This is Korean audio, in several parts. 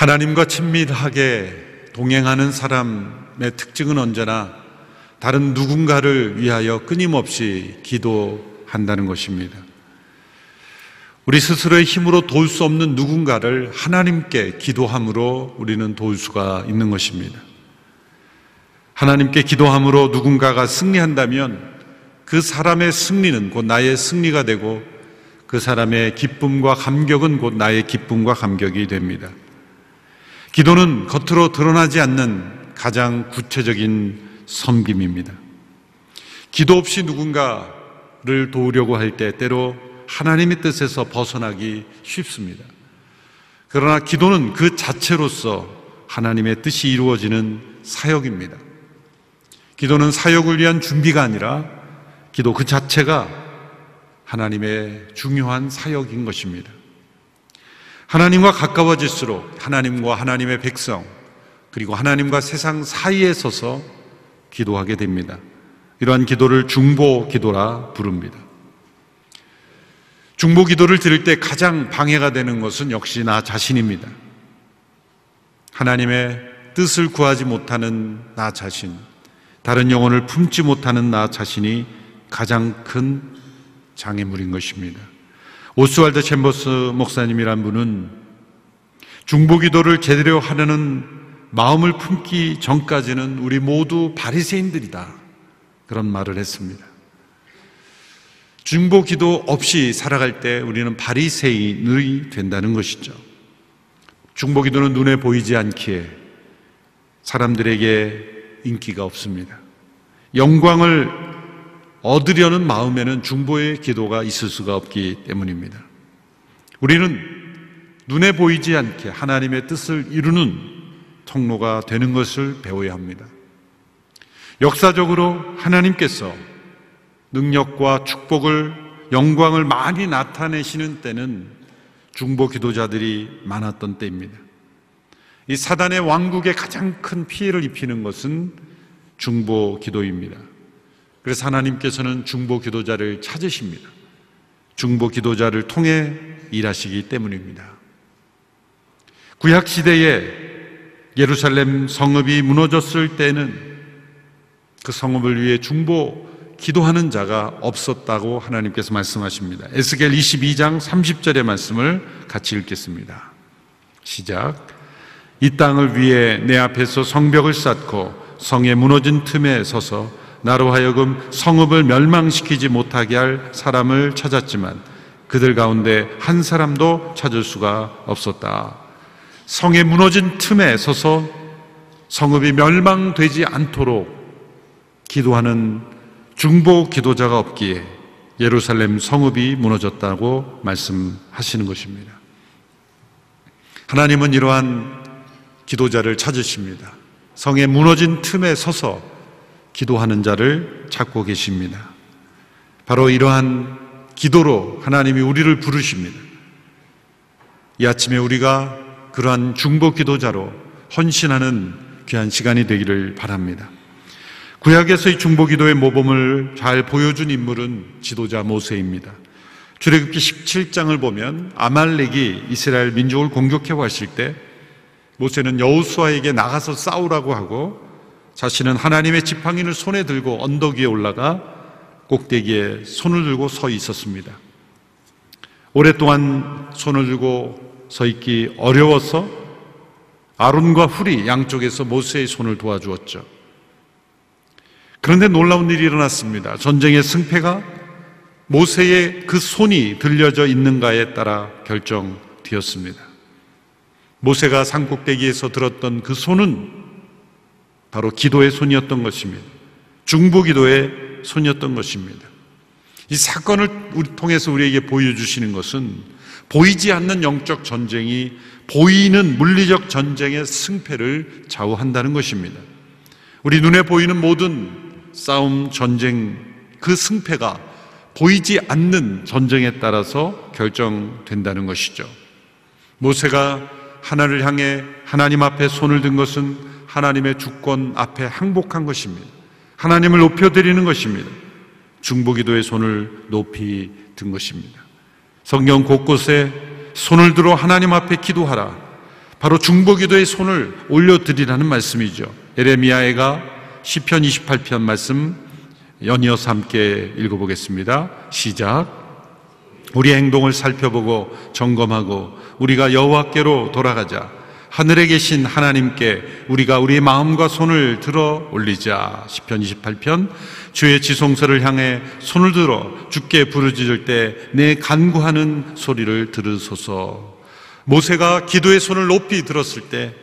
하나님과 친밀하게 동행하는 사람의 특징은 언제나 다른 누군가를 위하여 끊임없이 기도한다는 것입니다. 우리 스스로의 힘으로 도울 수 없는 누군가를 하나님께 기도함으로 우리는 도울 수가 있는 것입니다. 하나님께 기도함으로 누군가가 승리한다면 그 사람의 승리는 곧 나의 승리가 되고 그 사람의 기쁨과 감격은 곧 나의 기쁨과 감격이 됩니다. 기도는 겉으로 드러나지 않는 가장 구체적인 섬김입니다. 기도 없이 누군가를 도우려고 할 때 때로 하나님의 뜻에서 벗어나기 쉽습니다. 그러나 기도는 그 자체로서 하나님의 뜻이 이루어지는 사역입니다. 기도는 사역을 위한 준비가 아니라 기도 그 자체가 하나님의 중요한 사역인 것입니다. 하나님과 가까워질수록 하나님과 하나님의 백성, 그리고 하나님과 세상 사이에 서서 기도하게 됩니다. 이러한 기도를 중보 기도라 부릅니다. 중보 기도를 드릴 때 가장 방해가 되는 것은 역시 나 자신입니다. 하나님의 뜻을 구하지 못하는 나 자신, 다른 영혼을 품지 못하는 나 자신이 가장 큰 장애물인 것입니다. 오스왈드 챔버스 목사님이란 분은 중보 기도를 제대로 하려는 마음을 품기 전까지는 우리 모두 바리새인들이다. 그런 말을 했습니다. 중보 기도 없이 살아갈 때 우리는 바리새인이 된다는 것이죠. 중보 기도는 눈에 보이지 않기에 사람들에게 인기가 없습니다. 영광을 얻으려는 마음에는 중보의 기도가 있을 수가 없기 때문입니다. 우리는 눈에 보이지 않게 하나님의 뜻을 이루는 통로가 되는 것을 배워야 합니다. 역사적으로 하나님께서 능력과 축복을 영광을 많이 나타내시는 때는 중보 기도자들이 많았던 때입니다. 이 사단의 왕국에 가장 큰 피해를 입히는 것은 중보 기도입니다. 그래서 하나님께서는 중보 기도자를 찾으십니다. 중보 기도자를 통해 일하시기 때문입니다. 구약 시대에 예루살렘 성읍이 무너졌을 때는 그 성읍을 위해 중보 기도하는 자가 없었다고 하나님께서 말씀하십니다. 에스겔 22장 30절의 말씀을 같이 읽겠습니다. 시작. 이 땅을 위해 내 앞에서 성벽을 쌓고 성에 무너진 틈에 서서 나로 하여금 성읍을 멸망시키지 못하게 할 사람을 찾았지만 그들 가운데 한 사람도 찾을 수가 없었다. 성에 무너진 틈에 서서 성읍이 멸망되지 않도록 기도하는 중보 기도자가 없기에 예루살렘 성읍이 무너졌다고 말씀하시는 것입니다. 하나님은 이러한 기도자를 찾으십니다. 성에 무너진 틈에 서서 기도하는 자를 찾고 계십니다. 바로 이러한 기도로 하나님이 우리를 부르십니다. 이 아침에 우리가 그러한 중보 기도자로 헌신하는 귀한 시간이 되기를 바랍니다. 구약에서의 중보 기도의 모범을 잘 보여준 인물은 지도자 모세입니다. 출애굽기 17장을 보면 아말렉이 이스라엘 민족을 공격해 왔을 때 모세는 여호수아에게 나가서 싸우라고 하고 자신은 하나님의 지팡이를 손에 들고 언덕 위에 올라가 꼭대기에 손을 들고 서 있었습니다. 오랫동안 손을 들고 서 있기 어려워서 아론과 훌이 양쪽에서 모세의 손을 도와주었죠. 그런데 놀라운 일이 일어났습니다. 전쟁의 승패가 모세의 그 손이 들려져 있는가에 따라 결정되었습니다. 모세가 산꼭대기에서 들었던 그 손은 바로 기도의 손이었던 것입니다. 중보 기도의 손이었던 것입니다. 이 사건을 통해서 우리에게 보여주시는 것은 보이지 않는 영적 전쟁이 보이는 물리적 전쟁의 승패를 좌우한다는 것입니다. 우리 눈에 보이는 모든 싸움, 전쟁, 그 승패가 보이지 않는 전쟁에 따라서 결정된다는 것이죠. 모세가 하나를 향해 하나님 앞에 손을 든 것은 하나님의 주권 앞에 항복한 것입니다. 하나님을 높여드리는 것입니다. 중보기도의 손을 높이 든 것입니다. 성경 곳곳에 손을 들어 하나님 앞에 기도하라. 바로 중보기도의 손을 올려드리라는 말씀이죠. 에레미야가 시편 28편 말씀 연이어서 함께 읽어보겠습니다. 시작. 우리 행동을 살펴보고 점검하고 우리가 여호와께로 돌아가자. 하늘에 계신 하나님께 우리가 우리 마음과 손을 들어 올리자. 시편 28편 주의 지성소를 향해 손을 들어 주께 부르짖을 때 내 간구하는 소리를 들으소서. 모세가 기도의 손을 높이 들었을 때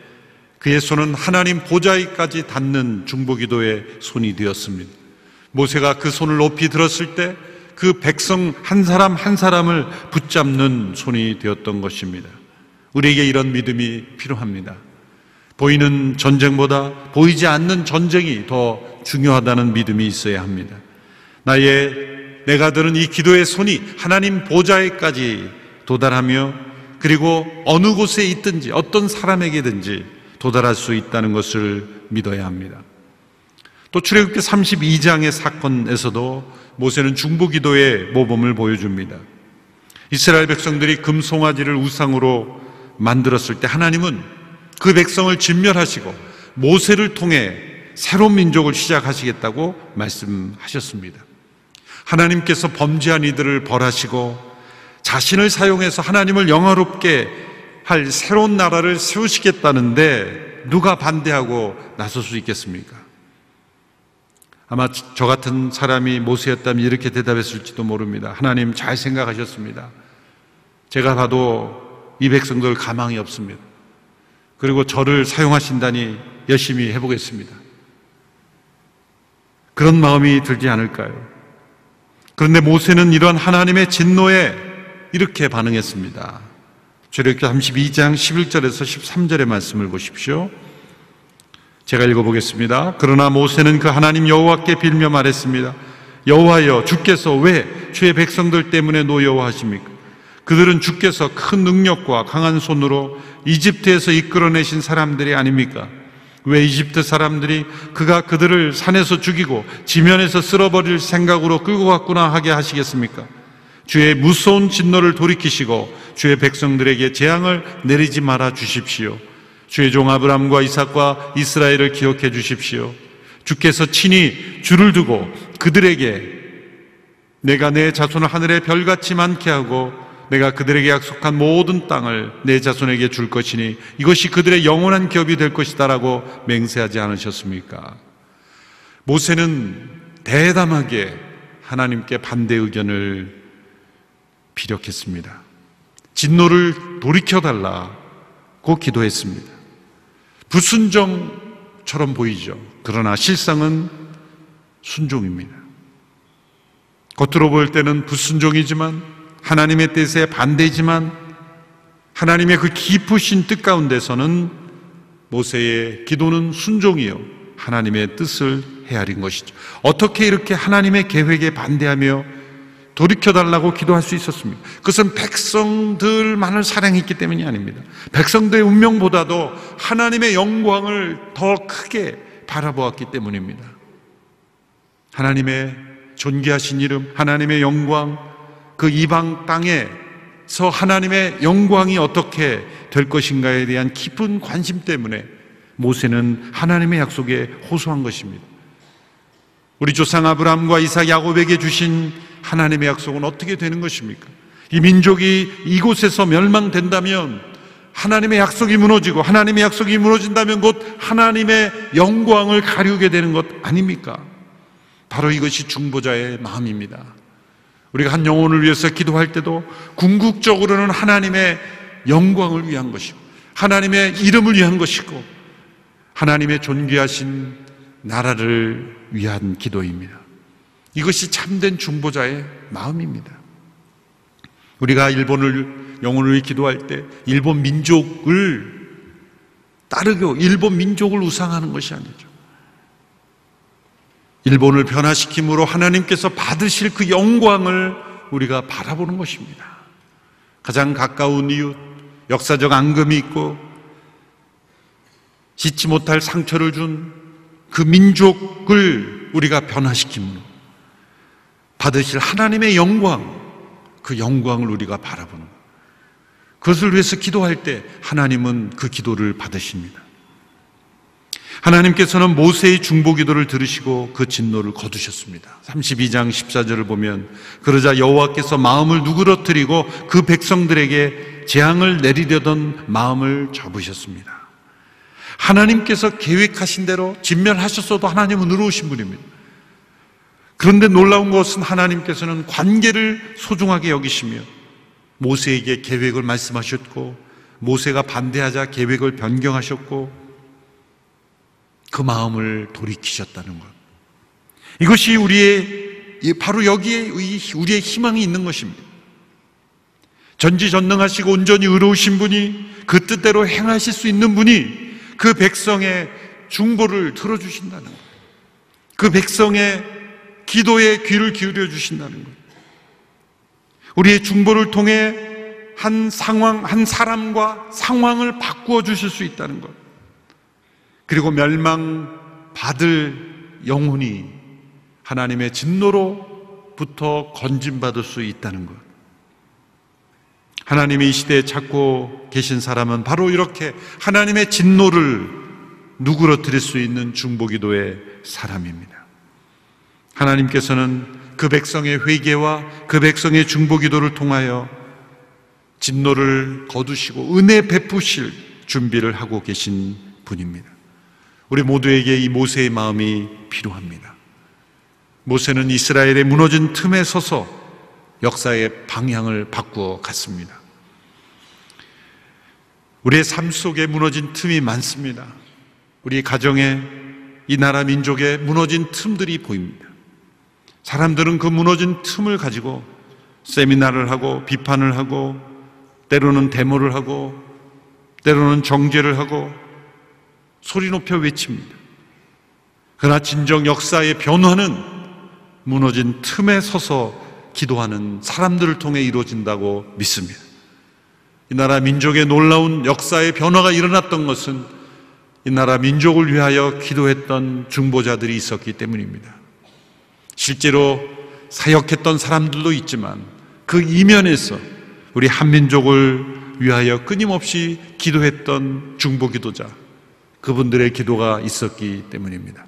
그의 손은 하나님 보좌에까지 닿는 중보기도의 손이 되었습니다. 모세가 그 손을 높이 들었을 때 그 백성 한 사람 한 사람을 붙잡는 손이 되었던 것입니다. 우리에게 이런 믿음이 필요합니다. 보이는 전쟁보다 보이지 않는 전쟁이 더 중요하다는 믿음이 있어야 합니다. 나의 내가 들은 이 기도의 손이 하나님 보좌에까지 도달하며 그리고 어느 곳에 있든지 어떤 사람에게든지 도달할 수 있다는 것을 믿어야 합니다. 또 출애굽기 32장의 사건에서도 모세는 중보 기도의 모범을 보여줍니다. 이스라엘 백성들이 금송아지를 우상으로 만들었을 때 하나님은 그 백성을 진멸하시고 모세를 통해 새로운 민족을 시작하시겠다고 말씀하셨습니다. 하나님께서 범죄한 이들을 벌하시고 자신을 사용해서 하나님을 영화롭게 할 새로운 나라를 세우시겠다는데 누가 반대하고 나설 수 있겠습니까? 아마 저 같은 사람이 모세였다면 이렇게 대답했을지도 모릅니다. 하나님 잘 생각하셨습니다. 제가 봐도 이 백성들 가망이 없습니다. 그리고 저를 사용하신다니 열심히 해보겠습니다. 그런 마음이 들지 않을까요? 그런데 모세는 이런 하나님의 진노에 이렇게 반응했습니다. 출애굽기 32장 11절에서 13절의 말씀을 보십시오. 제가 읽어보겠습니다. 그러나 모세는 그 하나님 여호와께 빌며 말했습니다. 여호와여 주께서 왜 주의 백성들 때문에 노여워하십니까? 그들은 주께서 큰 능력과 강한 손으로 이집트에서 이끌어내신 사람들이 아닙니까? 왜 이집트 사람들이 그가 그들을 산에서 죽이고 지면에서 쓸어버릴 생각으로 끌고 갔구나 하게 하시겠습니까? 주의 무서운 진노를 돌이키시고 주의 백성들에게 재앙을 내리지 말아 주십시오. 주의 종 아브람과 이삭과 이스라엘을 기억해 주십시오. 주께서 친히 줄을 두고 그들에게 내가 내 자손을 하늘의 별같이 많게 하고 내가 그들에게 약속한 모든 땅을 내 자손에게 줄 것이니 이것이 그들의 영원한 기업이 될 것이다라고 맹세하지 않으셨습니까? 모세는 대담하게 하나님께 반대 의견을 비력했습니다. 진노를 돌이켜달라고 기도했습니다. 불순종처럼 보이죠. 그러나 실상은 순종입니다. 겉으로 볼 때는 불순종이지만 하나님의 뜻에 반대지만 하나님의 그 깊으신 뜻 가운데서는 모세의 기도는 순종이요. 하나님의 뜻을 헤아린 것이죠. 어떻게 이렇게 하나님의 계획에 반대하며 돌이켜달라고 기도할 수 있었습니다. 그것은 백성들만을 사랑했기 때문이 아닙니다. 백성들의 운명보다도 하나님의 영광을 더 크게 바라보았기 때문입니다. 하나님의 존귀하신 이름, 하나님의 영광, 그 이방 땅에서 하나님의 영광이 어떻게 될 것인가에 대한 깊은 관심 때문에 모세는 하나님의 약속에 호소한 것입니다. 우리 조상 아브라함과 이삭 야곱에게 주신 하나님의 약속은 어떻게 되는 것입니까? 이 민족이 이곳에서 멸망된다면 하나님의 약속이 무너지고 하나님의 약속이 무너진다면 곧 하나님의 영광을 가리우게 되는 것 아닙니까? 바로 이것이 중보자의 마음입니다. 우리가 한 영혼을 위해서 기도할 때도 궁극적으로는 하나님의 영광을 위한 것이고 하나님의 이름을 위한 것이고 하나님의 존귀하신 나라를 위한 기도입니다. 이것이 참된 중보자의 마음입니다. 우리가 일본을 영혼을 기도할 때 일본 민족을 따르고 일본 민족을 우상하는 것이 아니죠. 일본을 변화시킴으로 하나님께서 받으실 그 영광을 우리가 바라보는 것입니다. 가장 가까운 이웃, 역사적 앙금이 있고 짓지 못할 상처를 준 그 민족을 우리가 변화시킴으로 받으실 하나님의 영광, 그 영광을 우리가 바라보는 것. 그것을 위해서 기도할 때 하나님은 그 기도를 받으십니다. 하나님께서는 모세의 중보 기도를 들으시고 그 진노를 거두셨습니다. 32장 14절을 보면 그러자 여호와께서 마음을 누그러뜨리고 그 백성들에게 재앙을 내리려던 마음을 접으셨습니다. 하나님께서 계획하신 대로 진멸하셨어도 하나님은 의로우신 분입니다. 그런데 놀라운 것은 하나님께서는 관계를 소중하게 여기시며 모세에게 계획을 말씀하셨고 모세가 반대하자 계획을 변경하셨고 그 마음을 돌이키셨다는 것. 이것이 우리의 바로 여기에 우리의 희망이 있는 것입니다. 전지전능하시고 온전히 의로우신 분이 그 뜻대로 행하실 수 있는 분이 그 백성의 중보를 들어주신다는 것. 그 백성의 기도에 귀를 기울여 주신다는 것. 우리의 중보를 통해 한 상황, 한 사람과 상황을 바꾸어 주실 수 있다는 것. 그리고 멸망받을 영혼이 하나님의 진노로부터 건진받을 수 있다는 것. 하나님이 이 시대에 찾고 계신 사람은 바로 이렇게 하나님의 진노를 누그러뜨릴 수 있는 중보기도의 사람입니다. 하나님께서는 그 백성의 회개와 그 백성의 중보 기도를 통하여 진노를 거두시고 은혜 베푸실 준비를 하고 계신 분입니다. 우리 모두에게 이 모세의 마음이 필요합니다. 모세는 이스라엘의 무너진 틈에 서서 역사의 방향을 바꾸어 갔습니다. 우리의 삶 속에 무너진 틈이 많습니다. 우리 가정에 이 나라 민족의 무너진 틈들이 보입니다. 사람들은 그 무너진 틈을 가지고 세미나를 하고 비판을 하고 때로는 데모를 하고 때로는 정죄를 하고 소리 높여 외칩니다. 그러나 진정 역사의 변화는 무너진 틈에 서서 기도하는 사람들을 통해 이루어진다고 믿습니다. 이 나라 민족의 놀라운 역사의 변화가 일어났던 것은 이 나라 민족을 위하여 기도했던 중보자들이 있었기 때문입니다. 실제로 사역했던 사람들도 있지만 그 이면에서 우리 한민족을 위하여 끊임없이 기도했던 중보 기도자, 그분들의 기도가 있었기 때문입니다.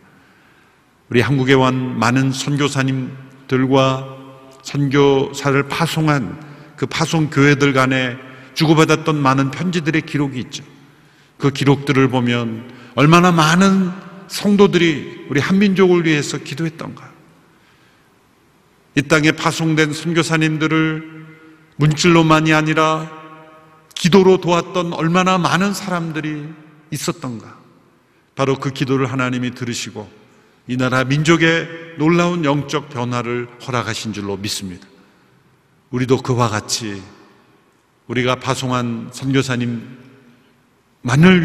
우리 한국에 온 많은 선교사님들과 선교사를 파송한 그 파송 교회들 간에 주고받았던 많은 편지들의 기록이 있죠. 그 기록들을 보면 얼마나 많은 성도들이 우리 한민족을 위해서 기도했던가. 이 땅에 파송된 선교사님들을 문질로만이 아니라 기도로 도왔던 얼마나 많은 사람들이 있었던가. 바로 그 기도를 하나님이 들으시고 이 나라 민족의 놀라운 영적 변화를 허락하신 줄로 믿습니다. 우리도 그와 같이 우리가 파송한 선교사님만을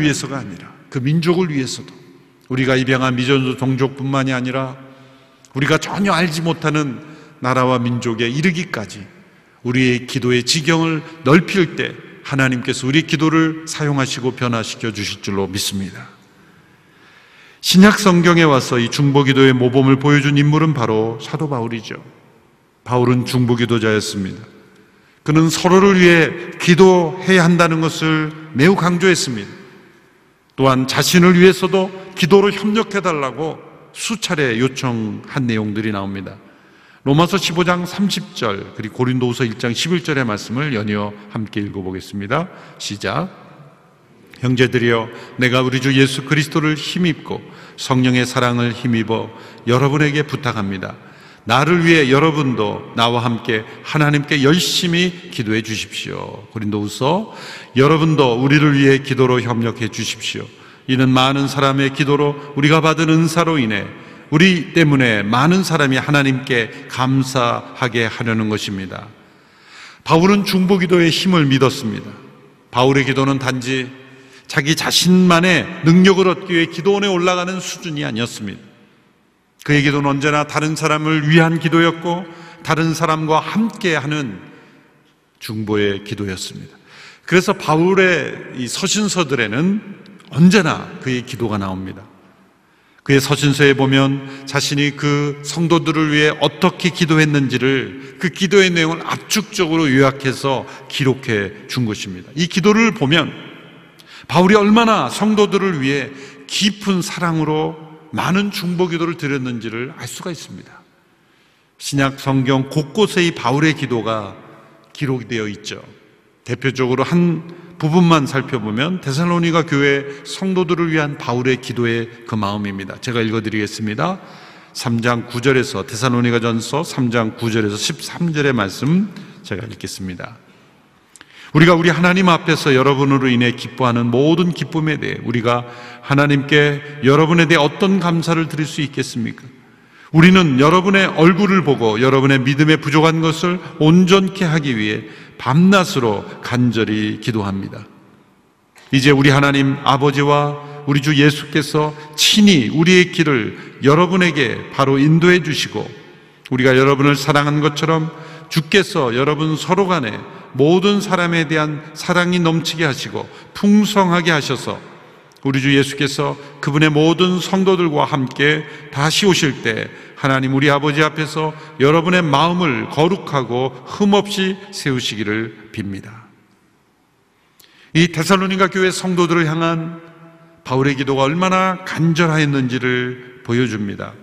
위해서가 아니라 그 민족을 위해서도 우리가 입양한 미전도 종족뿐만이 아니라 우리가 전혀 알지 못하는 나라와 민족에 이르기까지 우리의 기도의 지경을 넓힐 때 하나님께서 우리 기도를 사용하시고 변화시켜 주실 줄로 믿습니다. 신약 성경에 와서 이 중보기도의 모범을 보여준 인물은 바로 사도 바울이죠. 바울은 중보기도자였습니다. 그는 서로를 위해 기도해야 한다는 것을 매우 강조했습니다. 또한 자신을 위해서도 기도를 협력해 달라고 수차례 요청한 내용들이 나옵니다. 로마서 15장 30절 그리고 고린도후서 1장 11절의 말씀을 연이어 함께 읽어보겠습니다. 시작. 형제들이여 내가 우리 주 예수 그리스도를 힘입고 성령의 사랑을 힘입어 여러분에게 부탁합니다. 나를 위해 여러분도 나와 함께 하나님께 열심히 기도해 주십시오. 고린도후서 여러분도 우리를 위해 기도로 협력해 주십시오. 이는 많은 사람의 기도로 우리가 받은 은사로 인해 우리 때문에 많은 사람이 하나님께 감사하게 하려는 것입니다. 바울은 중보기도의 힘을 믿었습니다. 바울의 기도는 단지 자기 자신만의 능력을 얻기 위해 기도원에 올라가는 수준이 아니었습니다. 그의 기도는 언제나 다른 사람을 위한 기도였고 다른 사람과 함께 하는 중보의 기도였습니다. 그래서 바울의 이 서신서들에는 언제나 그의 기도가 나옵니다. 그의 서신서에 보면 자신이 그 성도들을 위해 어떻게 기도했는지를 그 기도의 내용을 압축적으로 요약해서 기록해 준 것입니다. 이 기도를 보면 바울이 얼마나 성도들을 위해 깊은 사랑으로 많은 중보 기도를 드렸는지를 알 수가 있습니다. 신약 성경 곳곳에 이 바울의 기도가 기록되어 있죠. 대표적으로 한 부분만 살펴보면 데살로니가 교회 성도들을 위한 바울의 기도의 그 마음입니다. 제가 읽어드리겠습니다. 3장 9절에서 데살로니가 전서 3장 9절에서 13절의 말씀 제가 읽겠습니다. 우리가 우리 하나님 앞에서 여러분으로 인해 기뻐하는 모든 기쁨에 대해 우리가 하나님께 여러분에 대해 어떤 감사를 드릴 수 있겠습니까? 우리는 여러분의 얼굴을 보고 여러분의 믿음에 부족한 것을 온전케 하기 위해 밤낮으로 간절히 기도합니다. 이제 우리 하나님 아버지와 우리 주 예수께서 친히 우리의 길을 여러분에게 바로 인도해 주시고 우리가 여러분을 사랑한 것처럼 주께서 여러분 서로 간에 모든 사람에 대한 사랑이 넘치게 하시고 풍성하게 하셔서 우리 주 예수께서 그분의 모든 성도들과 함께 다시 오실 때 하나님 우리 아버지 앞에서 여러분의 마음을 거룩하고 흠없이 세우시기를 빕니다. 이 데살로니가 교회 성도들을 향한 바울의 기도가 얼마나 간절하였는지를 보여줍니다.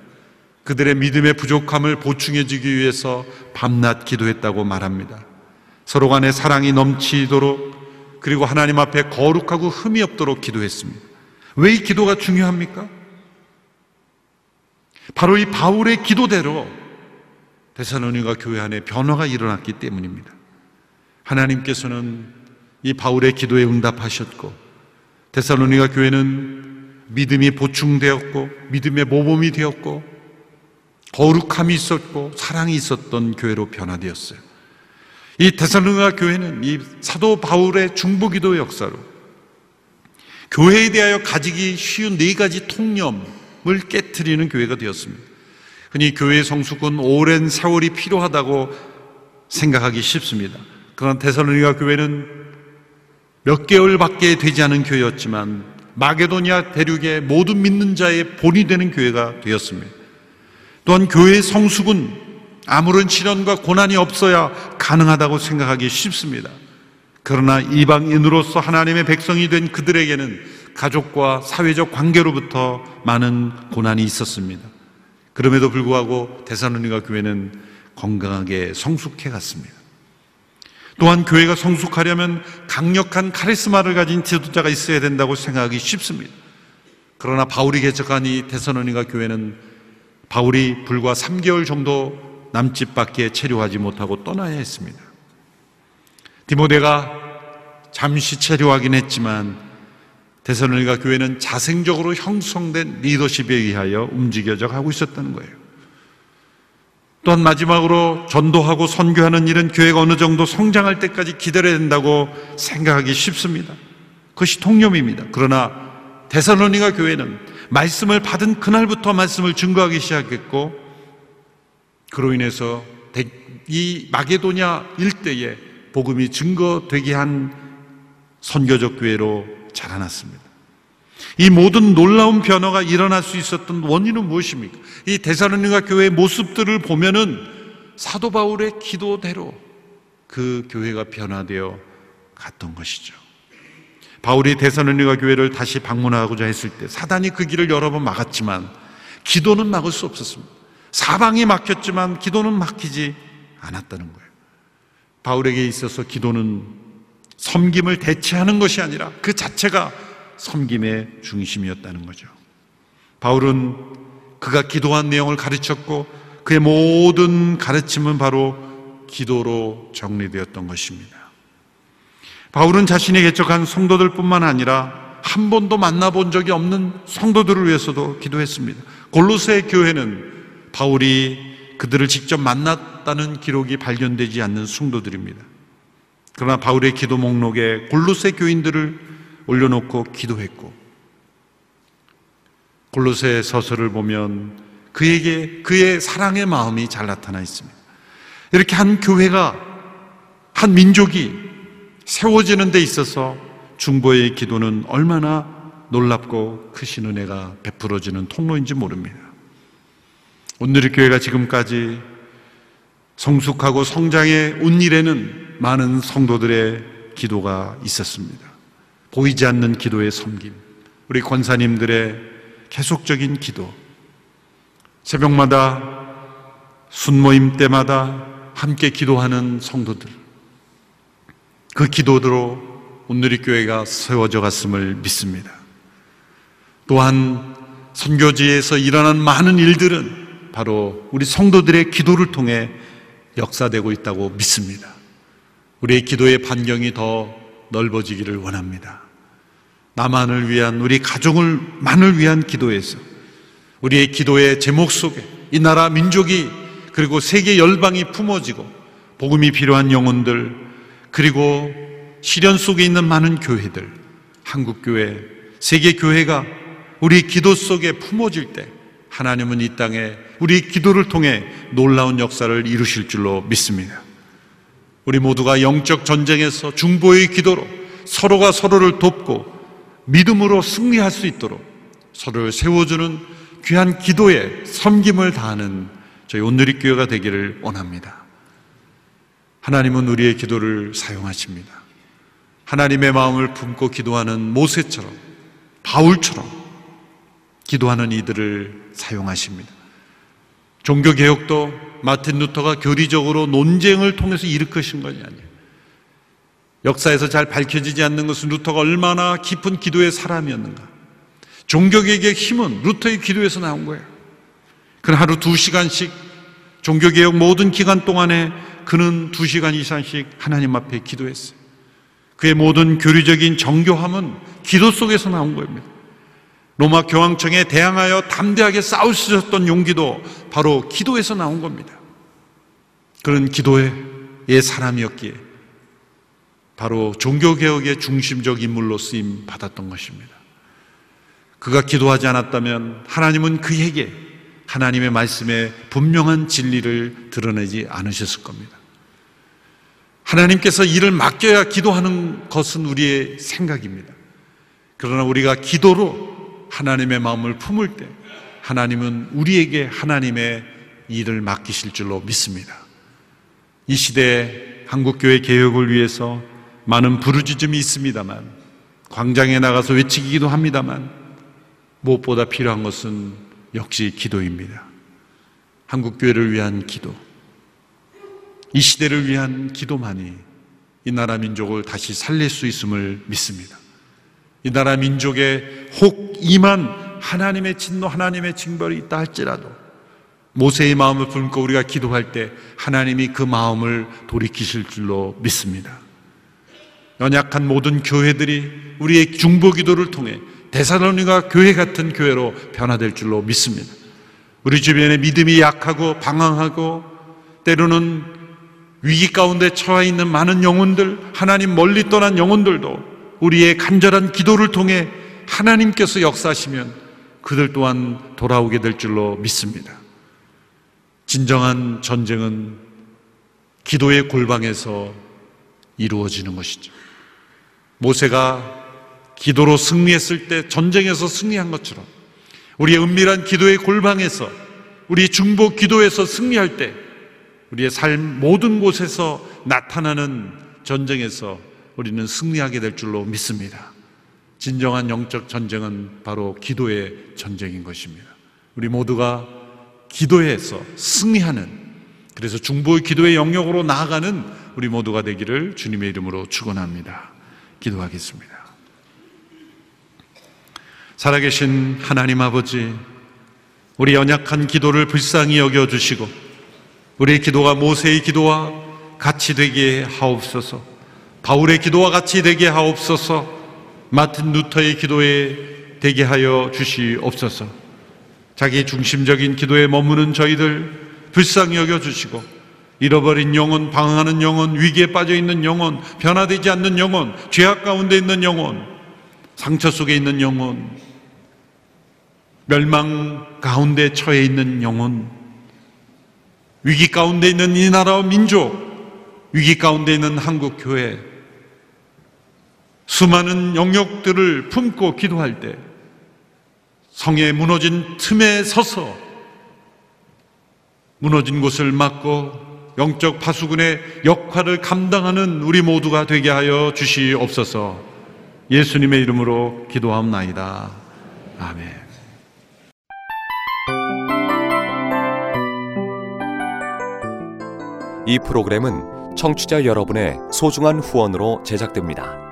그들의 믿음의 부족함을 보충해 주기 위해서 밤낮 기도했다고 말합니다. 서로 간에 사랑이 넘치도록 그리고 하나님 앞에 거룩하고 흠이 없도록 기도했습니다. 왜 이 기도가 중요합니까? 바로 이 바울의 기도대로 데살로니가 교회 안에 변화가 일어났기 때문입니다. 하나님께서는 이 바울의 기도에 응답하셨고 데살로니가 교회는 믿음이 보충되었고 믿음의 모범이 되었고 거룩함이 있었고 사랑이 있었던 교회로 변화되었어요. 이 데살로니가 교회는 이 사도 바울의 중보기도 역사로 교회에 대하여 가지기 쉬운 네 가지 통념 을 깨뜨리는 교회가 되었습니다. 흔히 교회 성숙은 오랜 세월이 필요하다고 생각하기 쉽습니다. 그러나 데살로니가 교회는 몇 개월밖에 되지 않은 교회였지만 마게도니아 대륙의 모든 믿는 자의 본이 되는 교회가 되었습니다. 또한 교회의 성숙은 아무런 시련과 고난이 없어야 가능하다고 생각하기 쉽습니다. 그러나 이방인으로서 하나님의 백성이 된 그들에게는 가족과 사회적 관계로부터 많은 고난이 있었습니다. 그럼에도 불구하고 대사로니가 교회는 건강하게 성숙해 갔습니다. 또한 교회가 성숙하려면 강력한 카리스마를 가진 지도자가 있어야 된다고 생각하기 쉽습니다. 그러나 바울이 개척한 이 대선원이가 교회는 바울이 불과 3개월 정도 남짓밖에 체류하지 못하고 떠나야 했습니다. 디모데가 잠시 체류하긴 했지만 대선로니가 교회는 자생적으로 형성된 리더십에 의하여 움직여져 가고 있었다는 거예요. 또한 마지막으로 전도하고 선교하는 일은 교회가 어느 정도 성장할 때까지 기다려야 된다고 생각하기 쉽습니다. 그것이 통념입니다. 그러나 대선로니가 교회는 말씀을 받은 그날부터 말씀을 증거하기 시작했고 그로 인해서 이 마게도냐 일대에 복음이 증거되게 한 선교적 교회로 자라났습니다. 이 모든 놀라운 변화가 일어날 수 있었던 원인은 무엇입니까? 이 대사로니가 교회의 모습들을 보면은 사도 바울의 기도대로 그 교회가 변화되어 갔던 것이죠. 바울이 대사로니가 교회를 다시 방문하고자 했을 때 사단이 그 길을 여러 번 막았지만 기도는 막을 수 없었습니다. 사방이 막혔지만 기도는 막히지 않았다는 거예요. 바울에게 있어서 기도는 섬김을 대체하는 것이 아니라 그 자체가 섬김의 중심이었다는 거죠. 바울은 그가 기도한 내용을 가르쳤고 그의 모든 가르침은 바로 기도로 정리되었던 것입니다. 바울은 자신이 개척한 성도들 뿐만 아니라 한 번도 만나본 적이 없는 성도들을 위해서도 기도했습니다. 골로새 교회는 바울이 그들을 직접 만났다는 기록이 발견되지 않는 성도들입니다. 그러나 바울의 기도 목록에 골로새 교인들을 올려놓고 기도했고 골로새 서서를 보면 그에게 그의 사랑의 마음이 잘 나타나 있습니다. 이렇게 한 교회가 한 민족이 세워지는 데 있어서 중보의 기도는 얼마나 놀랍고 크신 은혜가 베풀어지는 통로인지 모릅니다. 오늘의 교회가 지금까지 성숙하고 성장해 온 일에는 많은 성도들의 기도가 있었습니다. 보이지 않는 기도의 섬김, 우리 권사님들의 계속적인 기도, 새벽마다 순모임 때마다 함께 기도하는 성도들, 그 기도대로 온누리 교회가 세워져 갔음을 믿습니다. 또한 선교지에서 일어난 많은 일들은 바로 우리 성도들의 기도를 통해 역사되고 있다고 믿습니다. 우리의 기도의 반경이 더 넓어지기를 원합니다. 나만을 위한 우리 가족을 만을 위한 기도에서 우리의 기도의 제목 속에 이 나라 민족이 그리고 세계 열방이 품어지고 복음이 필요한 영혼들 그리고 시련 속에 있는 많은 교회들 한국 교회 세계 교회가 우리 기도 속에 품어질 때 하나님은 이 땅에 우리 기도를 통해 놀라운 역사를 이루실 줄로 믿습니다. 우리 모두가 영적 전쟁에서 중보의 기도로 서로가 서로를 돕고 믿음으로 승리할 수 있도록 서로를 세워주는 귀한 기도에 섬김을 다하는 저희 온누리 교회가 되기를 원합니다. 하나님은 우리의 기도를 사용하십니다. 하나님의 마음을 품고 기도하는 모세처럼 바울처럼 기도하는 이들을 사용하십니다. 종교개혁도 마틴 루터가 교리적으로 논쟁을 통해서 일으키신 것이 아니에요. 역사에서 잘 밝혀지지 않는 것은 루터가 얼마나 깊은 기도의 사람이었는가. 종교개혁의 힘은 루터의 기도에서 나온 거예요. 그는 하루 두 시간씩 종교개혁 모든 기간 동안에 그는 두 시간 이상씩 하나님 앞에 기도했어요. 그의 모든 교리적인 정교함은 기도 속에서 나온 겁니다. 로마 교황청에 대항하여 담대하게 있었던 용기도 바로 기도에서 나온 겁니다. 그런 기도의 사람이었기에 바로 종교개혁의 중심적 인물로 쓰임 받았던 것입니다. 그가 기도하지 않았다면 하나님은 그에게 하나님의 말씀에 분명한 진리를 드러내지 않으셨을 겁니다. 하나님께서 일을 맡겨야 기도하는 것은 우리의 생각입니다. 그러나 우리가 기도로 하나님의 마음을 품을 때 하나님은 우리에게 하나님의 일을 맡기실 줄로 믿습니다. 이 시대에 한국교회 개혁을 위해서 많은 부르짖음이 있습니다만 광장에 나가서 외치기도 합니다만 무엇보다 필요한 것은 역시 기도입니다. 한국교회를 위한 기도. 이 시대를 위한 기도만이 이 나라 민족을 다시 살릴 수 있음을 믿습니다. 이 나라 민족에 혹 이만 하나님의 진노, 하나님의 징벌이 있다 할지라도 모세의 마음을 품고 우리가 기도할 때 하나님이 그 마음을 돌이키실 줄로 믿습니다. 연약한 모든 교회들이 우리의 중보 기도를 통해 대사로니가 교회 같은 교회로 변화될 줄로 믿습니다. 우리 주변에 믿음이 약하고 방황하고 때로는 위기 가운데 처해 있는 많은 영혼들, 하나님 멀리 떠난 영혼들도 우리의 간절한 기도를 통해 하나님께서 역사하시면 그들 또한 돌아오게 될 줄로 믿습니다. 진정한 전쟁은 기도의 골방에서 이루어지는 것이죠. 모세가 기도로 승리했을 때 전쟁에서 승리한 것처럼 우리의 은밀한 기도의 골방에서 우리 중보 기도에서 승리할 때 우리의 삶 모든 곳에서 나타나는 전쟁에서 우리는 승리하게 될 줄로 믿습니다. 진정한 영적 전쟁은 바로 기도의 전쟁인 것입니다. 우리 모두가 기도에서 승리하는 그래서 중보의 기도의 영역으로 나아가는 우리 모두가 되기를 주님의 이름으로 축원합니다. 기도하겠습니다. 살아계신 하나님 아버지, 우리 연약한 기도를 불쌍히 여겨 주시고, 우리의 기도가 모세의 기도와 같이 되게 하옵소서, 바울의 기도와 같이 되게 하옵소서, 마틴 루터의 기도에 되게 하여 주시옵소서, 자기 중심적인 기도에 머무는 저희들 불쌍히 여겨 주시고, 잃어버린 영혼, 방황하는 영혼, 위기에 빠져 있는 영혼, 변화되지 않는 영혼, 죄악 가운데 있는 영혼, 상처 속에 있는 영혼, 멸망 가운데 처해 있는 영혼, 위기 가운데 있는 이 나라와 민족, 위기 가운데 있는 한국 교회, 수많은 영역들을 품고 기도할 때 성에 무너진 틈에 서서 무너진 곳을 막고 영적 파수꾼의 역할을 감당하는 우리 모두가 되게 하여 주시옵소서 예수님의 이름으로 기도하옵나이다. 아멘. 이 프로그램은 청취자 여러분의 소중한 후원으로 제작됩니다.